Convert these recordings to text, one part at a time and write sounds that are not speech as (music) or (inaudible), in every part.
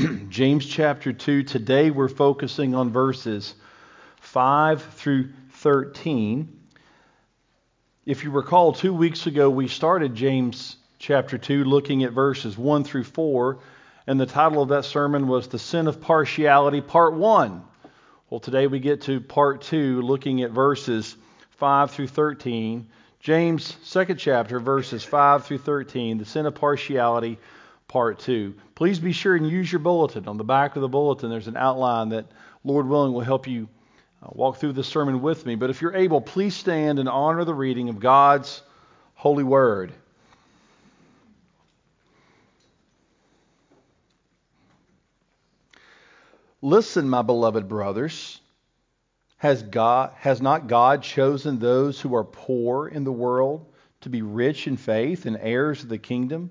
(clears throat) James chapter 2. Today we're focusing on verses 5 through 13. If you recall, two weeks ago we started James chapter 2 looking at verses 1 through 4, and the title of that sermon was The Sin of Partiality, Part 1. Well, today we get to Part 2, looking at verses 5 through 13. James, second chapter, verses 5 through 13, The Sin of Partiality, part two. Please be sure and use your bulletin. On the back of the bulletin, there's an outline that, Lord willing, will help you uh, walk through the sermon with me. But if you're able, please stand and honor the reading of God's holy word. Listen, my beloved brothers. Has, God, has not God chosen those who are poor in the world to be rich in faith and heirs of the kingdom?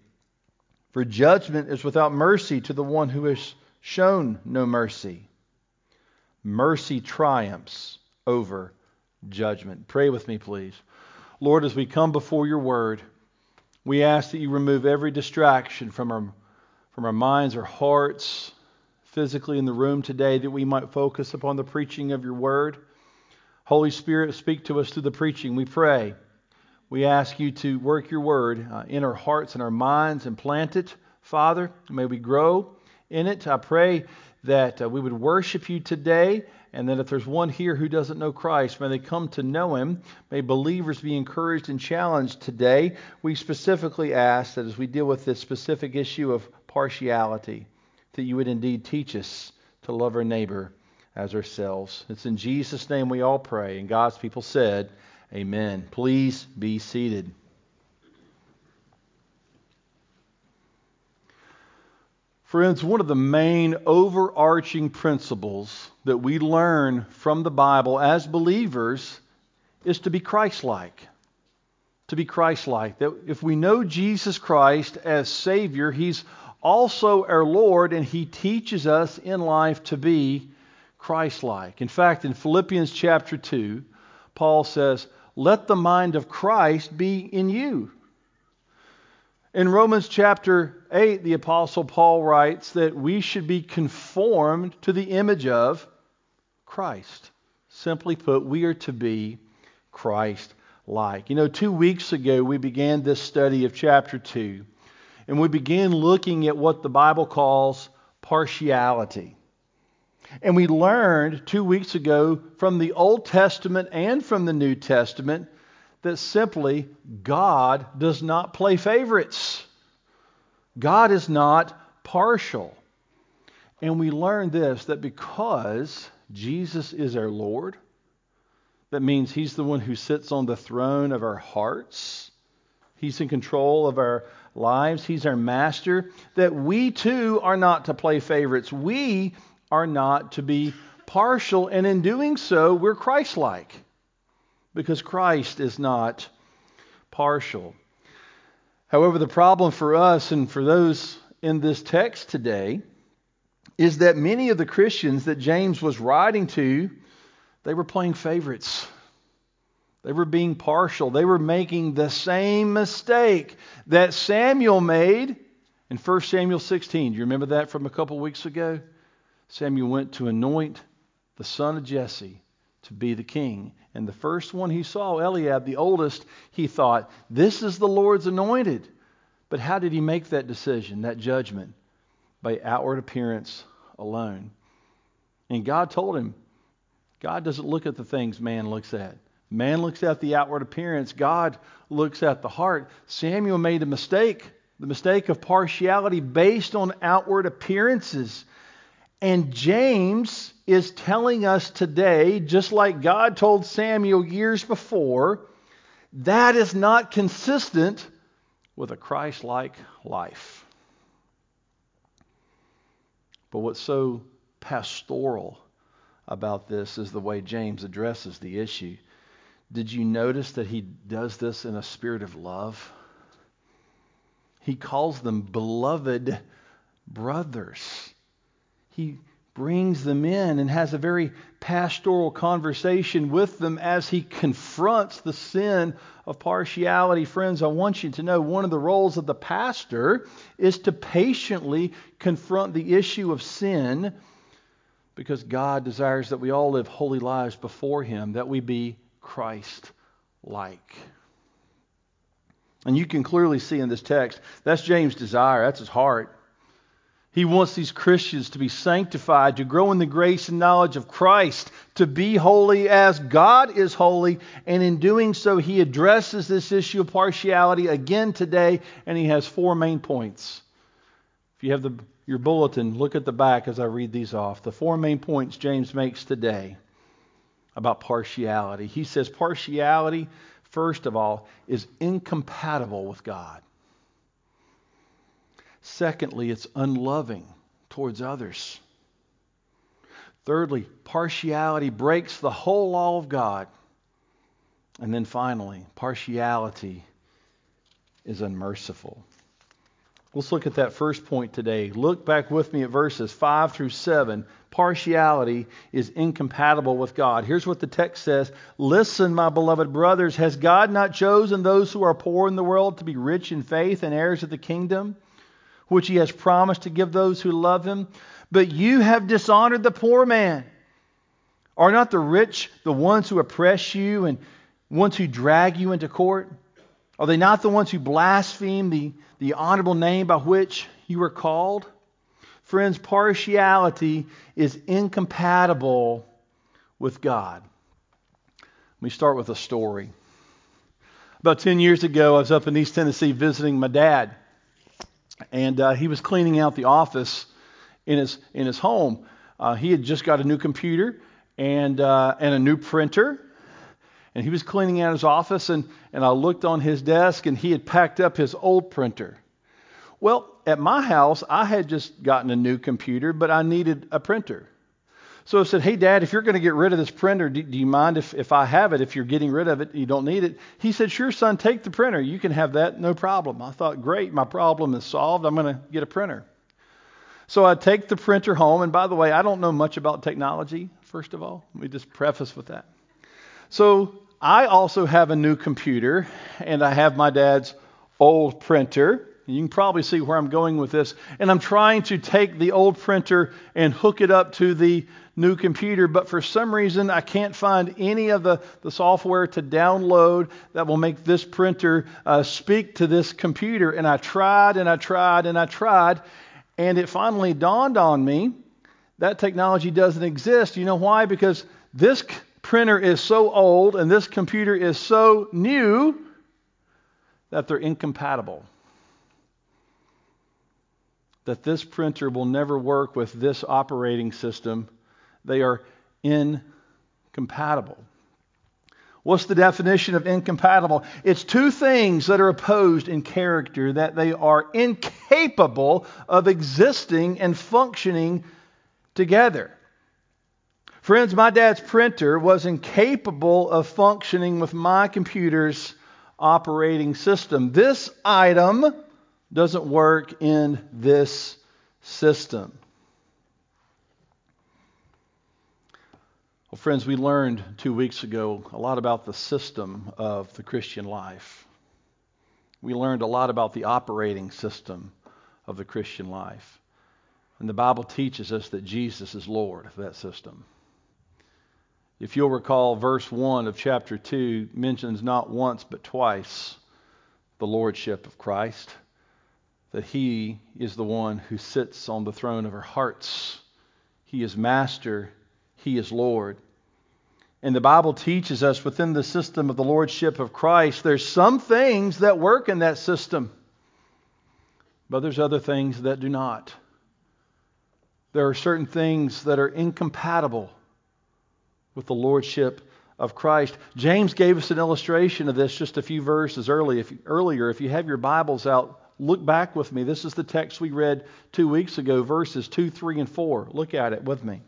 For judgment is without mercy to the one who has shown no mercy. Mercy triumphs over judgment. Pray with me, please. Lord, as we come before your word, we ask that you remove every distraction from our, from our minds, our hearts, physically in the room today, that we might focus upon the preaching of your word. Holy Spirit, speak to us through the preaching, we pray. We ask you to work your word uh, in our hearts and our minds and plant it, Father. May we grow in it. I pray that uh, we would worship you today, and that if there's one here who doesn't know Christ, may they come to know him. May believers be encouraged and challenged today. We specifically ask that as we deal with this specific issue of partiality, that you would indeed teach us to love our neighbor as ourselves. It's in Jesus' name we all pray. And God's people said, Amen. Please be seated. Friends, one of the main overarching principles that we learn from the Bible as believers is to be Christ like. To be Christ like. That if we know Jesus Christ as Savior, He's also our Lord, and He teaches us in life to be Christ like. In fact, in Philippians chapter 2, Paul says, let the mind of Christ be in you. In Romans chapter 8, the Apostle Paul writes that we should be conformed to the image of Christ. Simply put, we are to be Christ like. You know, two weeks ago we began this study of chapter 2, and we began looking at what the Bible calls partiality. And we learned two weeks ago from the Old Testament and from the New Testament that simply God does not play favorites. God is not partial. And we learned this that because Jesus is our Lord, that means He's the one who sits on the throne of our hearts. He's in control of our lives. He's our master. That we too are not to play favorites. We are not to be partial, and in doing so, we're Christ like because Christ is not partial. However, the problem for us and for those in this text today is that many of the Christians that James was writing to, they were playing favorites. They were being partial. They were making the same mistake that Samuel made in 1 Samuel 16. Do you remember that from a couple weeks ago? Samuel went to anoint the son of Jesse to be the king. And the first one he saw, Eliab, the oldest, he thought, This is the Lord's anointed. But how did he make that decision, that judgment? By outward appearance alone. And God told him, God doesn't look at the things man looks at. Man looks at the outward appearance, God looks at the heart. Samuel made a mistake, the mistake of partiality based on outward appearances. And James is telling us today, just like God told Samuel years before, that is not consistent with a Christ like life. But what's so pastoral about this is the way James addresses the issue. Did you notice that he does this in a spirit of love? He calls them beloved brothers. He brings them in and has a very pastoral conversation with them as he confronts the sin of partiality. Friends, I want you to know one of the roles of the pastor is to patiently confront the issue of sin because God desires that we all live holy lives before him, that we be Christ like. And you can clearly see in this text that's James' desire, that's his heart. He wants these Christians to be sanctified, to grow in the grace and knowledge of Christ, to be holy as God is holy. And in doing so, he addresses this issue of partiality again today, and he has four main points. If you have the, your bulletin, look at the back as I read these off. The four main points James makes today about partiality. He says partiality, first of all, is incompatible with God. Secondly, it's unloving towards others. Thirdly, partiality breaks the whole law of God. And then finally, partiality is unmerciful. Let's look at that first point today. Look back with me at verses 5 through 7. Partiality is incompatible with God. Here's what the text says Listen, my beloved brothers, has God not chosen those who are poor in the world to be rich in faith and heirs of the kingdom? Which he has promised to give those who love him. But you have dishonored the poor man. Are not the rich the ones who oppress you and ones who drag you into court? Are they not the ones who blaspheme the, the honorable name by which you were called? Friends, partiality is incompatible with God. Let me start with a story. About 10 years ago, I was up in East Tennessee visiting my dad and uh, he was cleaning out the office in his in his home. Uh, he had just got a new computer and uh, and a new printer, and he was cleaning out his office. and And I looked on his desk, and he had packed up his old printer. Well, at my house, I had just gotten a new computer, but I needed a printer. So I said, Hey, Dad, if you're going to get rid of this printer, do, do, you mind if, if I have it? If you're getting rid of it, you don't need it. He said, Sure, son, take the printer. You can have that, no problem. I thought, Great, my problem is solved. I'm going to get a printer. So I take the printer home. And by the way, I don't know much about technology, first of all. Let me just preface with that. So I also have a new computer, and I have my dad's old printer. You can probably see where I'm going with this. And I'm trying to take the old printer and hook it up to the new computer, but for some reason I can't find any of the, the software to download that will make this printer uh, speak to this computer. And I tried and I tried and I tried, and it finally dawned on me that technology doesn't exist. You know why? Because this printer is so old and this computer is so new that they're incompatible that this printer will never work with this operating system. They are incompatible. What's the definition of incompatible? It's two things that are opposed in character, that they are incapable of existing and functioning together. Friends, my dad's printer was incapable of functioning with my computer's operating system. This item doesn't work in this system. Well, friends, we learned two weeks ago a lot about the system of the Christian life. We learned a lot about the operating system of the Christian life. And the Bible teaches us that Jesus is Lord of that system. If you'll recall, verse 1 of chapter 2 mentions not once but twice the Lordship of Christ that He is the one who sits on the throne of our hearts He is master. He is Lord. And the Bible teaches us within the system of the Lordship of Christ, there's some things that work in that system, but there's other things that do not. There are certain things that are incompatible with the Lordship of Christ. James gave us an illustration of this just a few verses early. If, earlier. If you have your Bibles out, look back with me. This is the text we read two weeks ago, verses 2, 3, and 4. Look at it with me.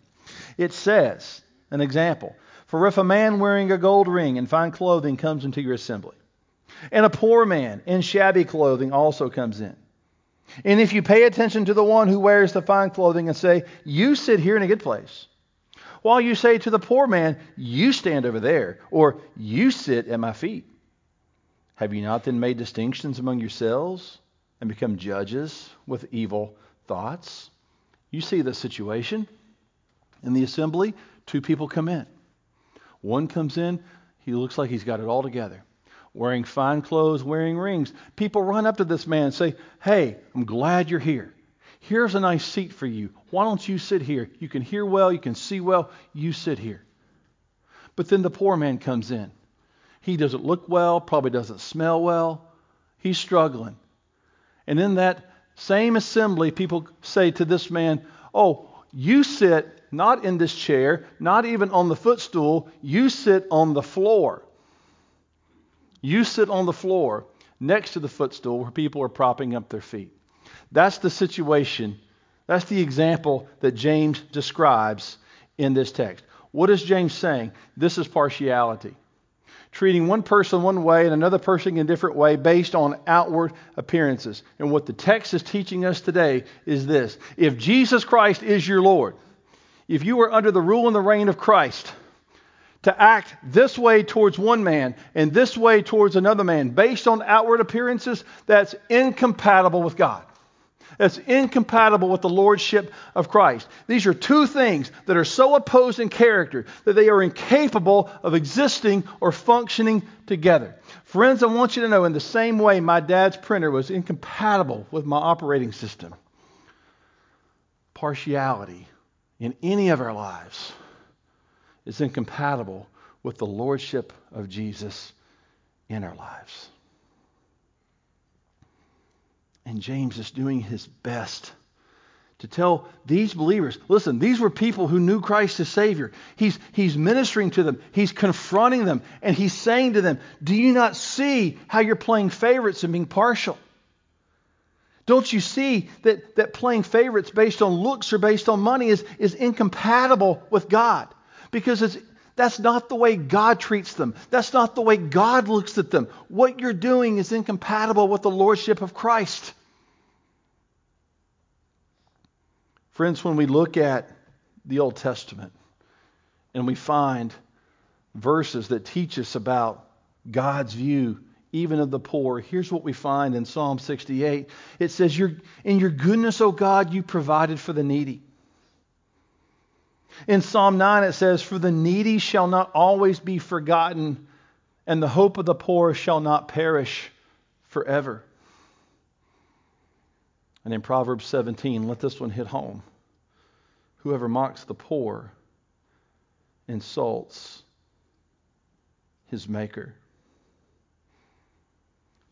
It says, an example For if a man wearing a gold ring and fine clothing comes into your assembly, and a poor man in shabby clothing also comes in, and if you pay attention to the one who wears the fine clothing and say, You sit here in a good place, while you say to the poor man, You stand over there, or You sit at my feet, have you not then made distinctions among yourselves and become judges with evil thoughts? You see the situation. In the assembly, two people come in. One comes in, he looks like he's got it all together wearing fine clothes, wearing rings. People run up to this man and say, Hey, I'm glad you're here. Here's a nice seat for you. Why don't you sit here? You can hear well, you can see well. You sit here. But then the poor man comes in. He doesn't look well, probably doesn't smell well. He's struggling. And in that same assembly, people say to this man, Oh, you sit not in this chair, not even on the footstool, you sit on the floor. You sit on the floor next to the footstool where people are propping up their feet. That's the situation. That's the example that James describes in this text. What is James saying? This is partiality. Treating one person one way and another person in a different way based on outward appearances. And what the text is teaching us today is this if Jesus Christ is your Lord, if you are under the rule and the reign of Christ, to act this way towards one man and this way towards another man based on outward appearances, that's incompatible with God. That's incompatible with the lordship of Christ. These are two things that are so opposed in character that they are incapable of existing or functioning together. Friends, I want you to know in the same way my dad's printer was incompatible with my operating system, partiality in any of our lives is incompatible with the lordship of Jesus in our lives. And James is doing his best to tell these believers listen, these were people who knew Christ as Savior. He's, he's ministering to them, he's confronting them, and he's saying to them, Do you not see how you're playing favorites and being partial? Don't you see that, that playing favorites based on looks or based on money is, is incompatible with God? because that's not the way God treats them. That's not the way God looks at them. What you're doing is incompatible with the lordship of Christ. Friends, when we look at the Old Testament and we find verses that teach us about God's view even of the poor, here's what we find in Psalm 68. It says, In your goodness, O God, you provided for the needy. In Psalm 9, it says, For the needy shall not always be forgotten, and the hope of the poor shall not perish forever. And in Proverbs 17, let this one hit home. Whoever mocks the poor insults his maker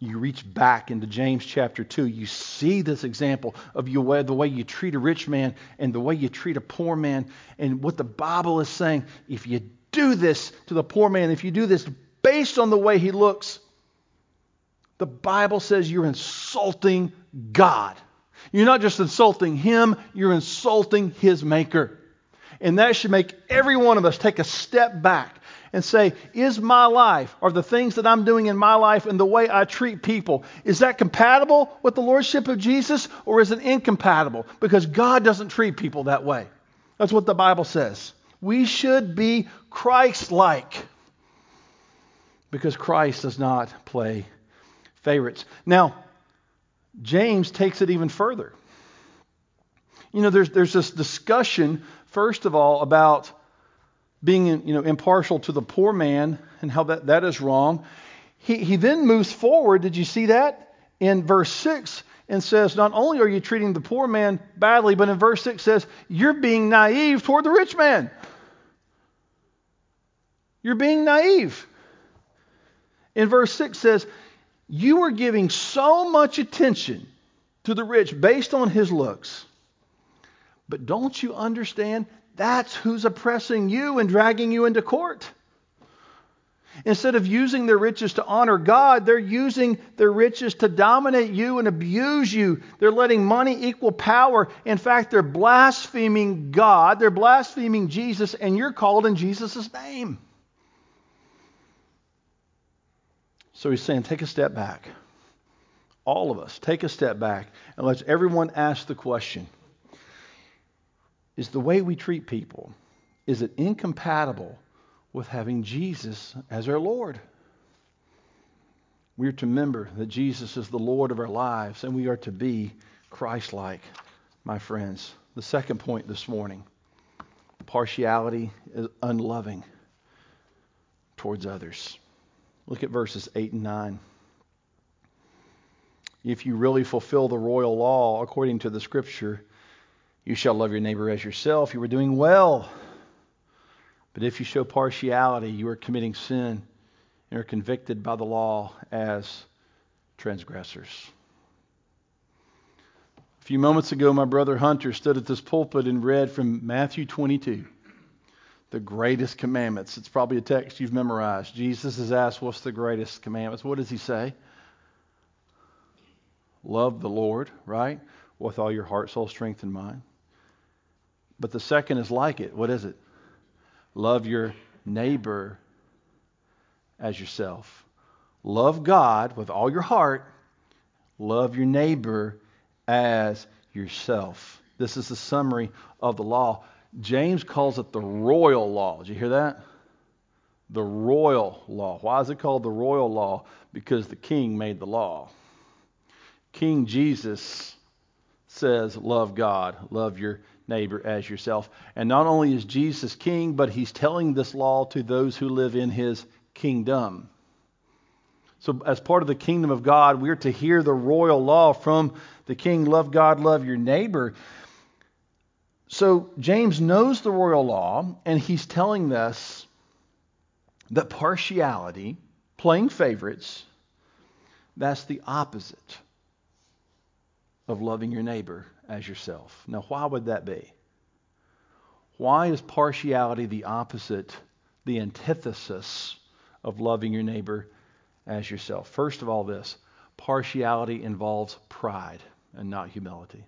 you reach back into James chapter 2, you see this example of your, the way you treat a rich man and the way you treat a poor man. And what the Bible is saying if you do this to the poor man, if you do this based on the way he looks, the Bible says you're insulting God. You're not just insulting him, you're insulting his maker. And that should make every one of us take a step back and say, is my life, or the things that I'm doing in my life and the way I treat people, is that compatible with the Lordship of Jesus or is it incompatible? Because God doesn't treat people that way. That's what the Bible says. We should be Christ like because Christ does not play favorites. Now, James takes it even further. You know, there's, there's this discussion, first of all, about being you know, impartial to the poor man and how that, that is wrong. He, he then moves forward. Did you see that? In verse 6, and says, not only are you treating the poor man badly, but in verse 6 says, you're being naive toward the rich man. You're being naive. In verse 6 says, you are giving so much attention to the rich based on his looks. But don't you understand? That's who's oppressing you and dragging you into court. Instead of using their riches to honor God, they're using their riches to dominate you and abuse you. They're letting money equal power. In fact, they're blaspheming God, they're blaspheming Jesus, and you're called in Jesus' name. So he's saying, take a step back. All of us, take a step back and let's everyone ask the question Is the way we treat people, is it incompatible with having Jesus as our Lord. We are to remember that Jesus is the Lord of our lives and we are to be Christ like, my friends. The second point this morning partiality is unloving towards others. Look at verses 8 and 9. If you really fulfill the royal law according to the scripture, you shall love your neighbor as yourself. You are doing well. But if you show partiality, you are committing sin and are convicted by the law as transgressors. A few moments ago, my brother Hunter stood at this pulpit and read from Matthew 22, the greatest commandments. It's probably a text you've memorized. Jesus is asked, What's the greatest commandments? What does he say? Love the Lord, right? With all your heart, soul, strength, and mind. But the second is like it. What is it? Love your neighbor as yourself. Love God with all your heart. Love your neighbor as yourself. This is the summary of the law. James calls it the royal law. Did you hear that? The royal law. Why is it called the royal law? Because the king made the law. King Jesus says, Love God, love your neighbor as yourself. And not only is Jesus king, but he's telling this law to those who live in his kingdom. So, as part of the kingdom of God, we're to hear the royal law from the king love God, love your neighbor. So, James knows the royal law, and he's telling us that partiality, playing favorites, that's the opposite of loving your neighbor as yourself. Now, why would that be? Why is partiality the opposite, the antithesis of loving your neighbor as yourself? First of all, this partiality involves pride and not humility.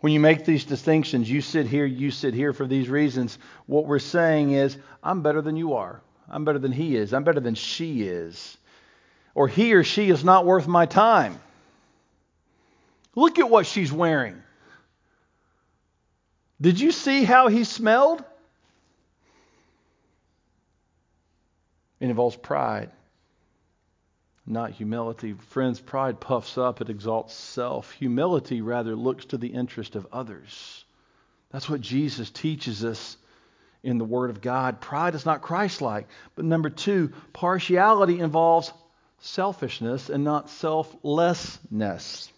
When you make these distinctions, you sit here, you sit here for these reasons, what we're saying is, I'm better than you are. I'm better than he is. I'm better than she is or he or she is not worth my time. Look at what she's wearing. Did you see how he smelled? It involves pride, not humility. Friends, pride puffs up, it exalts self. Humility, rather, looks to the interest of others. That's what Jesus teaches us in the Word of God. Pride is not Christ like. But number two, partiality involves selfishness and not selflessness.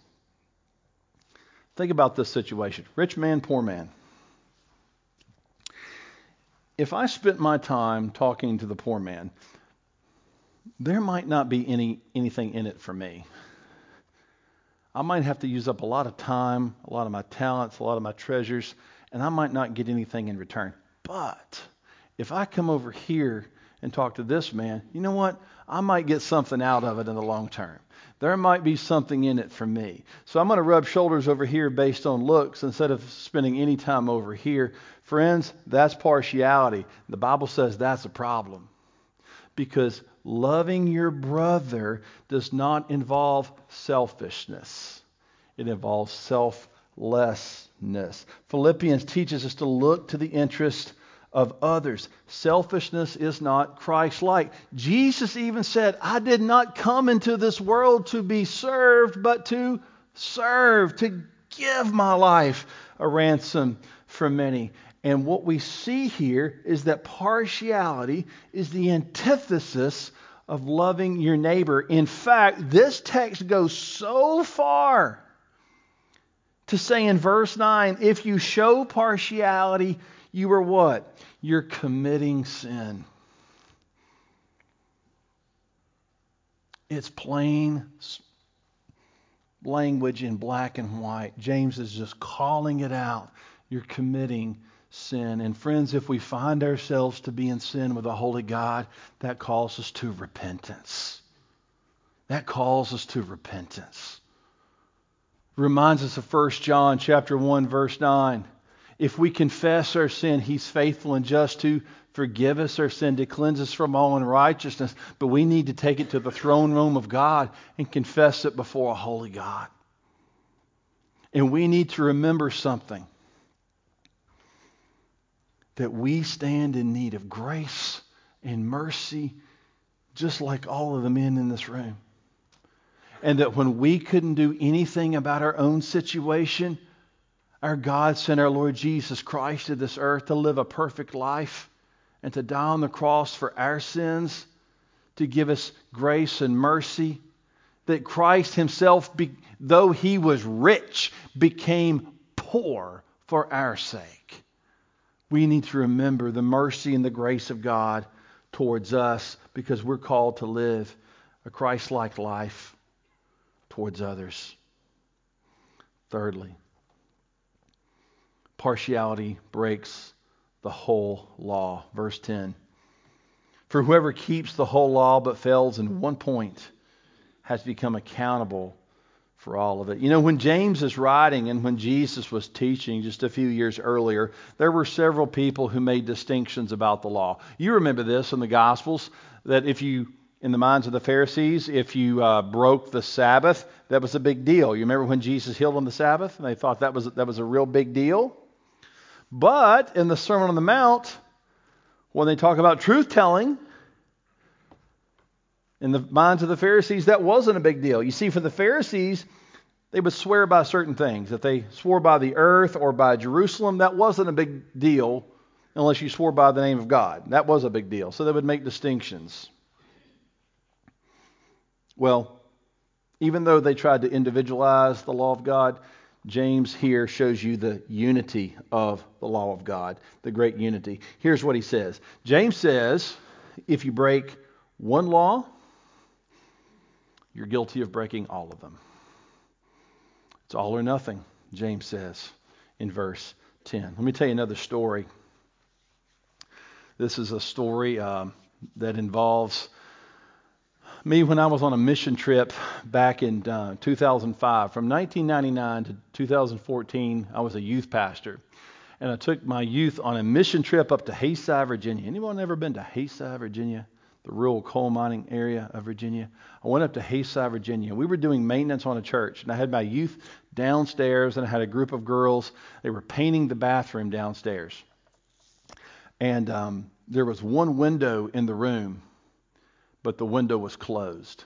Think about this situation rich man, poor man. If I spent my time talking to the poor man, there might not be any, anything in it for me. I might have to use up a lot of time, a lot of my talents, a lot of my treasures, and I might not get anything in return. But if I come over here and talk to this man, you know what? I might get something out of it in the long term. There might be something in it for me. So I'm going to rub shoulders over here based on looks instead of spending any time over here. Friends, that's partiality. The Bible says that's a problem. Because loving your brother does not involve selfishness, it involves selflessness. Philippians teaches us to look to the interest of others. Selfishness is not Christ like. Jesus even said, I did not come into this world to be served, but to serve, to give my life a ransom for many. And what we see here is that partiality is the antithesis of loving your neighbor. In fact, this text goes so far to say in verse 9, if you show partiality, you are what? You're committing sin. It's plain language in black and white. James is just calling it out. You're committing sin. And friends, if we find ourselves to be in sin with a holy God, that calls us to repentance. That calls us to repentance. Reminds us of 1 John chapter 1 verse 9. If we confess our sin, he's faithful and just to forgive us our sin, to cleanse us from all unrighteousness. But we need to take it to the throne room of God and confess it before a holy God. And we need to remember something that we stand in need of grace and mercy, just like all of the men in this room. And that when we couldn't do anything about our own situation, our God sent our Lord Jesus Christ to this earth to live a perfect life and to die on the cross for our sins, to give us grace and mercy. That Christ Himself, though He was rich, became poor for our sake we need to remember the mercy and the grace of God towards us because we're called to live a Christ like life towards others. Thirdly, partiality breaks the whole law. Verse 10 For whoever keeps the whole law but fails in one point has become accountable for all of it. You know, when James is writing and when Jesus was teaching just a few years earlier, there were several people who made distinctions about the law. You remember this in the Gospels that if you, in the minds of the Pharisees, if you uh, broke the Sabbath, that was a big deal. You remember when Jesus healed on the Sabbath? And they thought that was, that was a real big deal. But in the Sermon on the Mount, when they talk about truth telling, in the minds of the Pharisees, that wasn't a big deal. You see, for the Pharisees, they would swear by certain things. If they swore by the earth or by Jerusalem, that wasn't a big deal unless you swore by the name of God. That was a big deal. So they would make distinctions. Well, even though they tried to individualize the law of God, James here shows you the unity of the law of God, the great unity. Here's what he says James says, if you break one law, you're guilty of breaking all of them. It's all or nothing, James says in verse 10. Let me tell you another story. This is a story um, that involves me when I was on a mission trip back in uh, 2005. From 1999 to 2014, I was a youth pastor. And I took my youth on a mission trip up to Haysi, Virginia. Anyone ever been to Haysi, Virginia? the rural coal mining area of Virginia. I went up to Haysi, Virginia. We were doing maintenance on a church, and I had my youth downstairs, and I had a group of girls. They were painting the bathroom downstairs. And um, there was one window in the room, but the window was closed.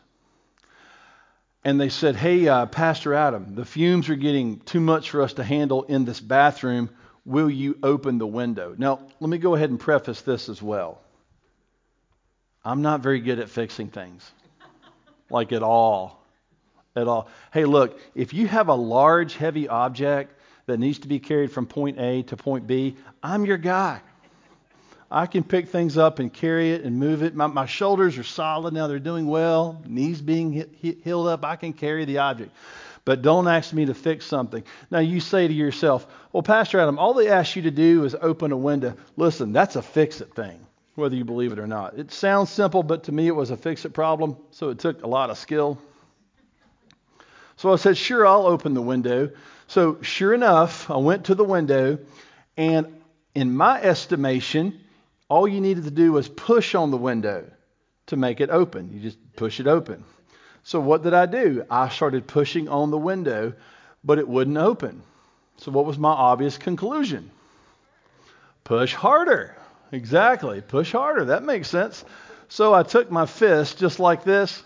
And they said, Hey, uh, Pastor Adam, the fumes are getting too much for us to handle in this bathroom. Will you open the window? Now, let me go ahead and preface this as well. I'm not very good at fixing things, (laughs) like at all. At all. Hey, look, if you have a large, heavy object that needs to be carried from point A to point B, I'm your guy. I can pick things up and carry it and move it. My, my shoulders are solid now, they're doing well. Knees being healed up, I can carry the object. But don't ask me to fix something. Now, you say to yourself, well, Pastor Adam, all they ask you to do is open a window. Listen, that's a fix it thing whether you believe it or not. It sounds simple, but to me it was a fix it problem, so it took a lot of skill. So I said, Sure, I'll open the window. So, sure enough, I went to the window, and in my estimation, all you needed to do was push on the window to make it open. You just push it open. So, what did I do? I started pushing on the window, but it wouldn't open. So, what was my obvious conclusion? Push harder. Exactly. Push harder. That makes sense. So I took my fist just like this.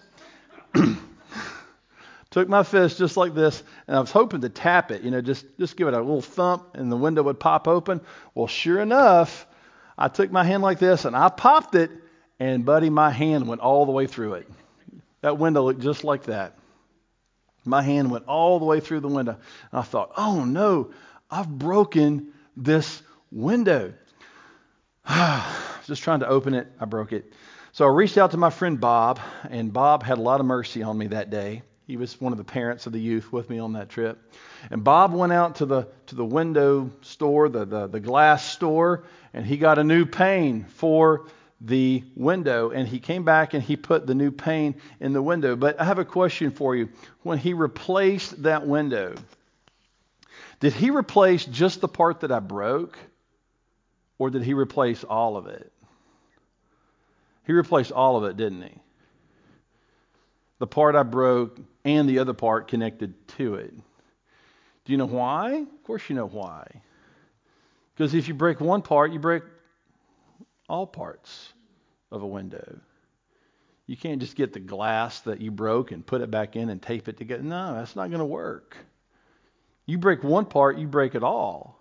(clears throat) took my fist just like this, and I was hoping to tap it, you know, just, just give it a little thump, and the window would pop open. Well, sure enough, I took my hand like this, and I popped it, And, buddy, my hand went all the way through it. That window looked just like that. My hand went all the way through the window. And I thought, oh no, I've broken this window. (sighs) just trying to open it, I broke it. So I reached out to my friend Bob, and Bob had a lot of mercy on me that day. He was one of the parents of the youth with me on that trip. And Bob went out to the to the window store, the, the, the glass store, and he got a new pane for the window. And he came back and he put the new pane in the window. But I have a question for you. When he replaced that window, did he replace just the part that I broke? Or did he replace all of it? He replaced all of it, didn't he? The part I broke and the other part connected to it. Do you know why? Of course, you know why. Because if you break one part, you break all parts of a window. You can't just get the glass that you broke and put it back in and tape it together. No, that's not going to work. You break one part, you break it all.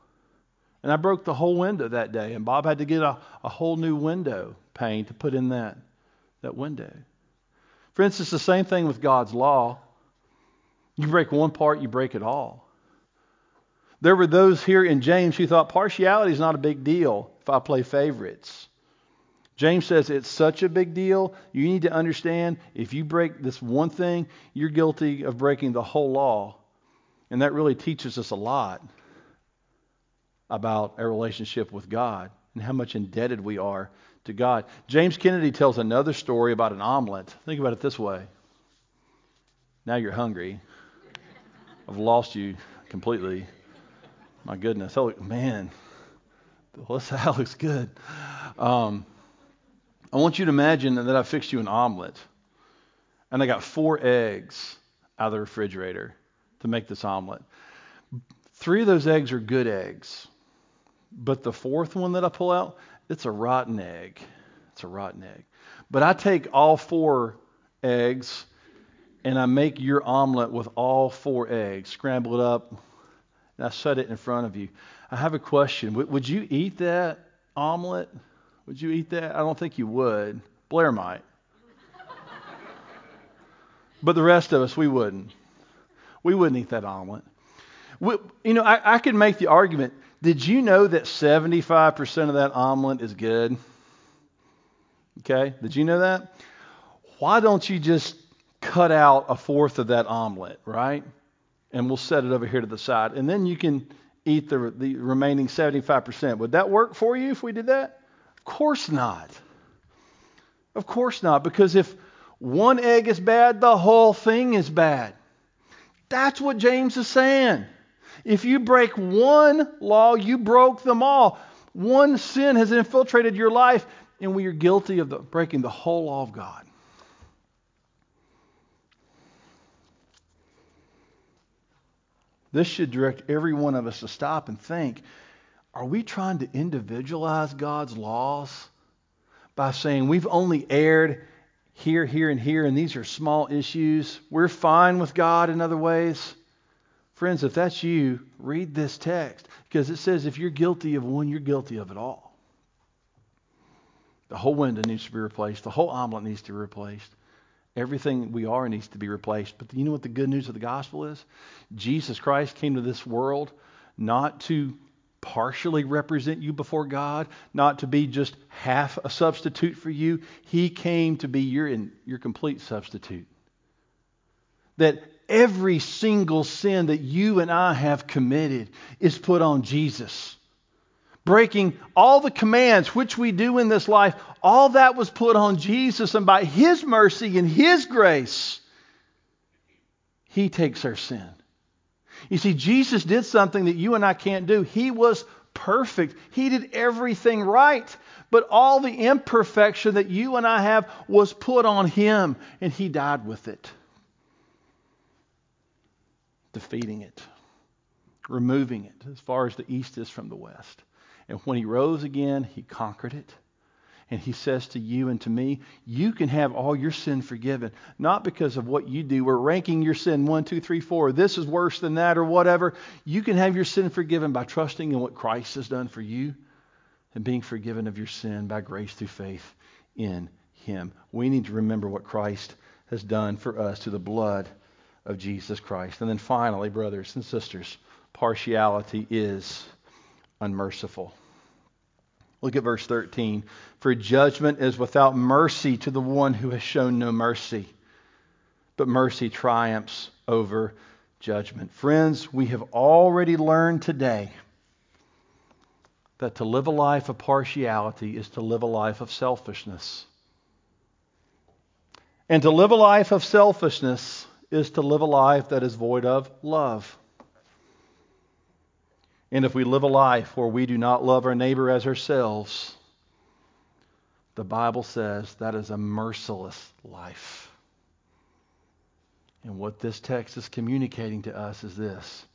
And I broke the whole window that day, and Bob had to get a, a whole new window pane to put in that, that window. Friends, it's the same thing with God's law. You break one part, you break it all. There were those here in James who thought partiality is not a big deal if I play favorites. James says it's such a big deal. You need to understand if you break this one thing, you're guilty of breaking the whole law. And that really teaches us a lot about our relationship with God and how much indebted we are to God. James Kennedy tells another story about an omelet. Think about it this way. Now you're hungry. I've lost you completely. My goodness. Oh, man. This that looks good. Um, I want you to imagine that I fixed you an omelet. And I got four eggs out of the refrigerator to make this omelet. Three of those eggs are good eggs. But the fourth one that I pull out, it's a rotten egg. It's a rotten egg. But I take all four eggs and I make your omelet with all four eggs, scramble it up, and I set it in front of you. I have a question. W- would you eat that omelet? Would you eat that? I don't think you would. Blair might. (laughs) but the rest of us, we wouldn't. We wouldn't eat that omelet. We, you know, I, I could make the argument did you know that 75% of that omelet is good? Okay, did you know that? Why don't you just cut out a fourth of that omelet, right? And we'll set it over here to the side. And then you can eat the, the remaining 75%. Would that work for you if we did that? Of course not. Of course not. Because if one egg is bad, the whole thing is bad. That's what James is saying. If you break one law, you broke them all. One sin has infiltrated your life, and we are guilty of the, breaking the whole law of God. This should direct every one of us to stop and think are we trying to individualize God's laws by saying we've only erred here, here, and here, and these are small issues? We're fine with God in other ways. Friends, if that's you, read this text because it says if you're guilty of one, you're guilty of it all. The whole window needs to be replaced, the whole omelet needs to be replaced. Everything we are needs to be replaced. But you know what the good news of the gospel is? Jesus Christ came to this world not to partially represent you before God, not to be just half a substitute for you. He came to be your, your complete substitute. That every single sin that you and I have committed is put on Jesus. Breaking all the commands which we do in this life, all that was put on Jesus, and by His mercy and His grace, He takes our sin. You see, Jesus did something that you and I can't do. He was perfect, He did everything right. But all the imperfection that you and I have was put on Him, and He died with it defeating it, removing it as far as the east is from the west. And when he rose again, he conquered it. And he says to you and to me, you can have all your sin forgiven, not because of what you do. We're ranking your sin one, two, three, four. This is worse than that, or whatever. You can have your sin forgiven by trusting in what Christ has done for you and being forgiven of your sin by grace through faith in him. We need to remember what Christ has done for us through the blood of Jesus Christ. And then finally, brothers and sisters, partiality is unmerciful. Look at verse 13. For judgment is without mercy to the one who has shown no mercy, but mercy triumphs over judgment. Friends, we have already learned today that to live a life of partiality is to live a life of selfishness. And to live a life of selfishness is to live a life that is void of love. And if we live a life where we do not love our neighbor as ourselves, the Bible says that is a merciless life. And what this text is communicating to us is this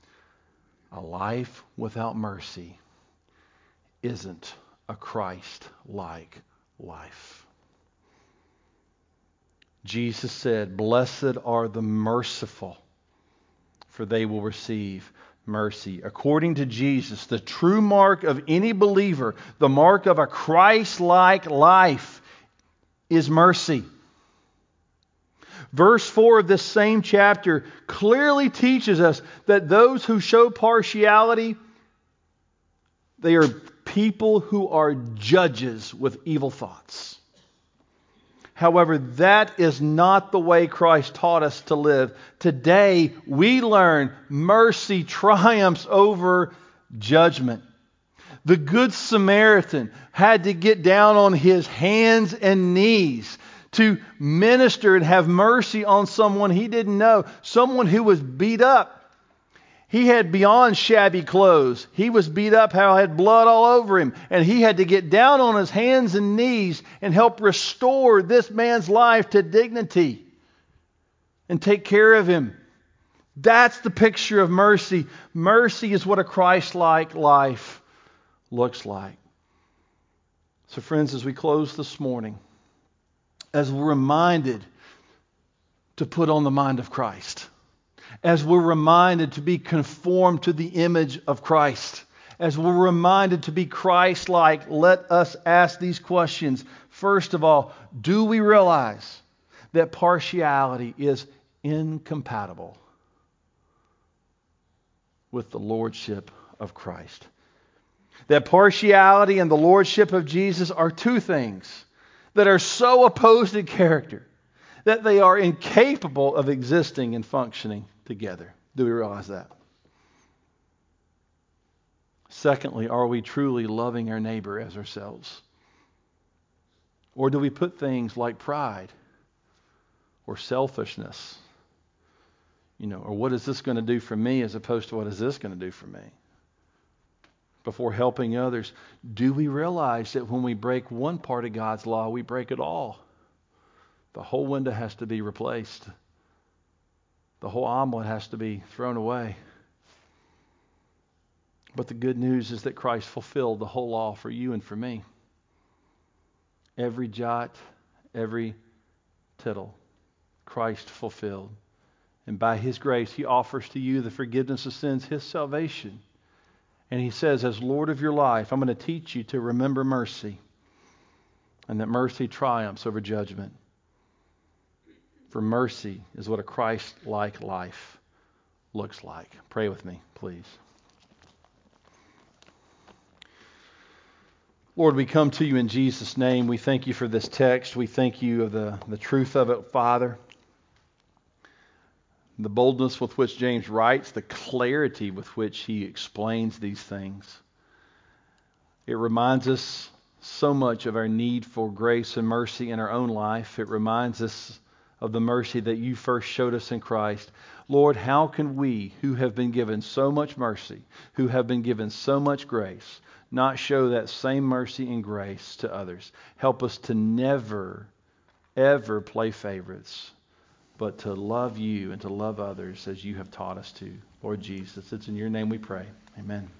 a life without mercy isn't a Christ like life. Jesus said, Blessed are the merciful, for they will receive mercy. According to Jesus, the true mark of any believer, the mark of a Christ like life, is mercy. Verse 4 of this same chapter clearly teaches us that those who show partiality, they are people who are judges with evil thoughts. However, that is not the way Christ taught us to live. Today, we learn mercy triumphs over judgment. The Good Samaritan had to get down on his hands and knees to minister and have mercy on someone he didn't know, someone who was beat up. He had beyond shabby clothes. He was beat up, how had blood all over him. And he had to get down on his hands and knees and help restore this man's life to dignity and take care of him. That's the picture of mercy. Mercy is what a Christ like life looks like. So, friends, as we close this morning, as we're reminded to put on the mind of Christ as we're reminded to be conformed to the image of Christ, as we're reminded to be Christ like, let us ask these questions. First of all, do we realize that partiality is incompatible with the lordship of Christ? That partiality and the lordship of Jesus are two things that are so opposed in character that they are incapable of existing and functioning together. Do we realize that? Secondly, are we truly loving our neighbor as ourselves? Or do we put things like pride or selfishness, you know, or what is this going to do for me as opposed to what is this going to do for me? Before helping others, do we realize that when we break one part of God's law, we break it all? The whole window has to be replaced the whole omelet has to be thrown away. But the good news is that Christ fulfilled the whole law for you and for me. Every jot, every tittle, Christ fulfilled. And by his grace, he offers to you the forgiveness of sins, his salvation. And he says, as Lord of your life, I'm going to teach you to remember mercy and that mercy triumphs over judgment. For mercy is what a Christ like life looks like. Pray with me, please. Lord, we come to you in Jesus' name. We thank you for this text. We thank you of the, the truth of it, Father. The boldness with which James writes, the clarity with which he explains these things. It reminds us so much of our need for grace and mercy in our own life. It reminds us of the mercy that you first showed us in Christ. Lord, how can we, who have been given so much mercy, who have been given so much grace, not show that same mercy and grace to others? Help us to never, ever play favorites, but to love you and to love others as you have taught us to. Lord Jesus, it's in your name we pray. Amen.